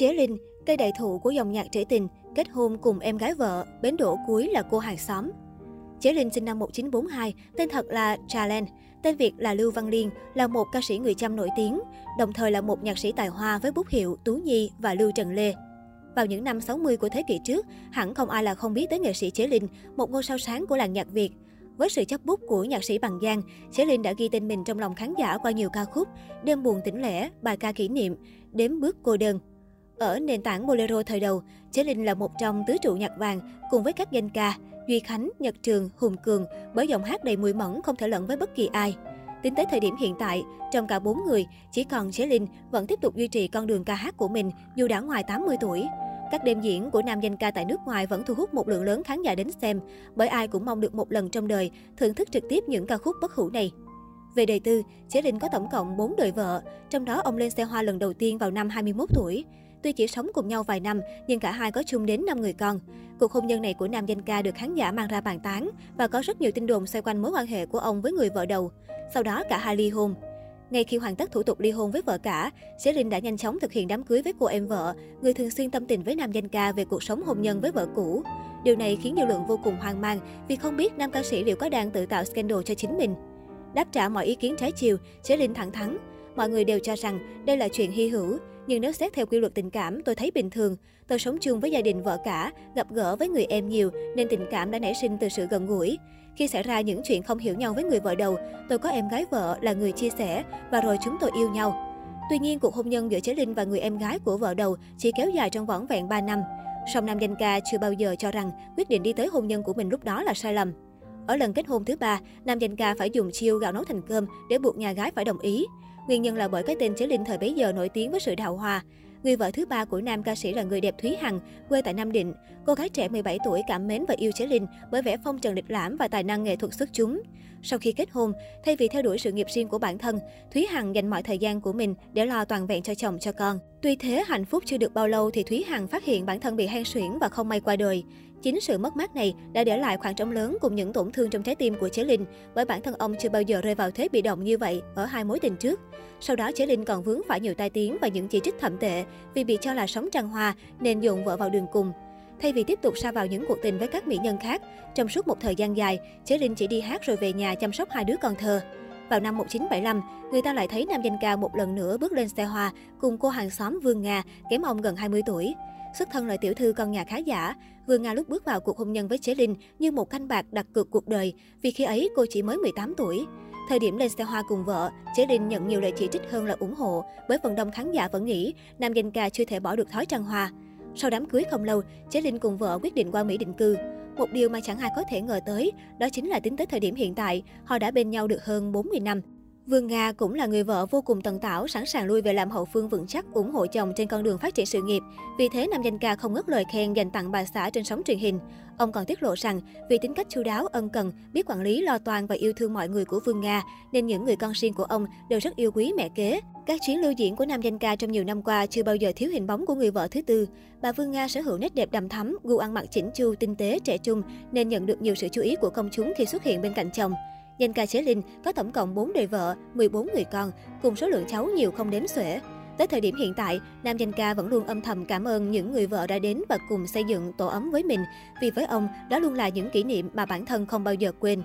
Chế Linh, cây đại thụ của dòng nhạc trữ tình, kết hôn cùng em gái vợ, bến đỗ cuối là cô hàng xóm. Chế Linh sinh năm 1942, tên thật là Trà Len, tên Việt là Lưu Văn Liên, là một ca sĩ người Chăm nổi tiếng, đồng thời là một nhạc sĩ tài hoa với bút hiệu Tú Nhi và Lưu Trần Lê. Vào những năm 60 của thế kỷ trước, hẳn không ai là không biết tới nghệ sĩ Chế Linh, một ngôi sao sáng của làng nhạc Việt. Với sự chấp bút của nhạc sĩ Bằng Giang, Chế Linh đã ghi tên mình trong lòng khán giả qua nhiều ca khúc, Đêm buồn tĩnh lẻ, bài ca kỷ niệm, Đếm bước cô đơn. Ở nền tảng bolero thời đầu, Chế Linh là một trong tứ trụ nhạc vàng cùng với các danh ca Duy Khánh, Nhật Trường, Hùng Cường bởi giọng hát đầy mùi mẫn không thể lẫn với bất kỳ ai. Tính tới thời điểm hiện tại, trong cả bốn người, chỉ còn Chế Linh vẫn tiếp tục duy trì con đường ca hát của mình dù đã ngoài 80 tuổi. Các đêm diễn của nam danh ca tại nước ngoài vẫn thu hút một lượng lớn khán giả đến xem, bởi ai cũng mong được một lần trong đời thưởng thức trực tiếp những ca khúc bất hủ này. Về đời tư, Chế Linh có tổng cộng 4 đời vợ, trong đó ông lên xe hoa lần đầu tiên vào năm 21 tuổi. Tuy chỉ sống cùng nhau vài năm, nhưng cả hai có chung đến 5 người con. Cuộc hôn nhân này của nam danh ca được khán giả mang ra bàn tán và có rất nhiều tin đồn xoay quanh mối quan hệ của ông với người vợ đầu. Sau đó cả hai ly hôn. Ngay khi hoàn tất thủ tục ly hôn với vợ cả, Sẽ đã nhanh chóng thực hiện đám cưới với cô em vợ, người thường xuyên tâm tình với nam danh ca về cuộc sống hôn nhân với vợ cũ. Điều này khiến dư luận vô cùng hoang mang vì không biết nam ca sĩ liệu có đang tự tạo scandal cho chính mình. Đáp trả mọi ý kiến trái chiều, Sẽ thẳng thắn. Mọi người đều cho rằng đây là chuyện hy hữu, nhưng nếu xét theo quy luật tình cảm, tôi thấy bình thường. Tôi sống chung với gia đình vợ cả, gặp gỡ với người em nhiều, nên tình cảm đã nảy sinh từ sự gần gũi. Khi xảy ra những chuyện không hiểu nhau với người vợ đầu, tôi có em gái vợ là người chia sẻ và rồi chúng tôi yêu nhau. Tuy nhiên, cuộc hôn nhân giữa Chế Linh và người em gái của vợ đầu chỉ kéo dài trong vỏn vẹn 3 năm. Song nam danh ca chưa bao giờ cho rằng quyết định đi tới hôn nhân của mình lúc đó là sai lầm. Ở lần kết hôn thứ ba, nam danh ca phải dùng chiêu gạo nấu thành cơm để buộc nhà gái phải đồng ý. Nguyên nhân là bởi cái tên Chế Linh thời bấy giờ nổi tiếng với sự đào hoa. Người vợ thứ ba của nam ca sĩ là người đẹp Thúy Hằng, quê tại Nam Định. Cô gái trẻ 17 tuổi cảm mến và yêu Chế Linh bởi vẻ phong trần lịch lãm và tài năng nghệ thuật xuất chúng. Sau khi kết hôn, thay vì theo đuổi sự nghiệp riêng của bản thân, Thúy Hằng dành mọi thời gian của mình để lo toàn vẹn cho chồng cho con. Tuy thế, hạnh phúc chưa được bao lâu thì Thúy Hằng phát hiện bản thân bị hen suyễn và không may qua đời. Chính sự mất mát này đã để lại khoảng trống lớn cùng những tổn thương trong trái tim của Chế Linh, bởi bản thân ông chưa bao giờ rơi vào thế bị động như vậy ở hai mối tình trước. Sau đó Chế Linh còn vướng phải nhiều tai tiếng và những chỉ trích thậm tệ vì bị cho là sống trăng hoa nên dồn vợ vào đường cùng. Thay vì tiếp tục sa vào những cuộc tình với các mỹ nhân khác, trong suốt một thời gian dài, Chế Linh chỉ đi hát rồi về nhà chăm sóc hai đứa con thơ. Vào năm 1975, người ta lại thấy nam danh ca một lần nữa bước lên xe hoa cùng cô hàng xóm Vương Nga, kém ông gần 20 tuổi. Xuất thân là tiểu thư con nhà khá giả, Vương Nga lúc bước vào cuộc hôn nhân với Chế Linh như một canh bạc đặt cược cuộc đời, vì khi ấy cô chỉ mới 18 tuổi. Thời điểm lên xe hoa cùng vợ, Chế Linh nhận nhiều lời chỉ trích hơn là ủng hộ, bởi phần đông khán giả vẫn nghĩ nam danh ca chưa thể bỏ được thói trăng hoa. Sau đám cưới không lâu, Chế Linh cùng vợ quyết định qua Mỹ định cư. Một điều mà chẳng ai có thể ngờ tới, đó chính là tính tới thời điểm hiện tại, họ đã bên nhau được hơn 40 năm. Vương Nga cũng là người vợ vô cùng tận tảo, sẵn sàng lui về làm hậu phương vững chắc, ủng hộ chồng trên con đường phát triển sự nghiệp. Vì thế, nam danh ca không ngớt lời khen dành tặng bà xã trên sóng truyền hình. Ông còn tiết lộ rằng, vì tính cách chu đáo, ân cần, biết quản lý, lo toan và yêu thương mọi người của Vương Nga, nên những người con riêng của ông đều rất yêu quý mẹ kế. Các chuyến lưu diễn của nam danh ca trong nhiều năm qua chưa bao giờ thiếu hình bóng của người vợ thứ tư. Bà Vương Nga sở hữu nét đẹp đầm thắm, gu ăn mặc chỉnh chu, tinh tế, trẻ trung nên nhận được nhiều sự chú ý của công chúng khi xuất hiện bên cạnh chồng. Danh ca Chế Linh có tổng cộng 4 đời vợ, 14 người con, cùng số lượng cháu nhiều không đếm xuể. Tới thời điểm hiện tại, nam danh ca vẫn luôn âm thầm cảm ơn những người vợ đã đến và cùng xây dựng tổ ấm với mình, vì với ông, đó luôn là những kỷ niệm mà bản thân không bao giờ quên.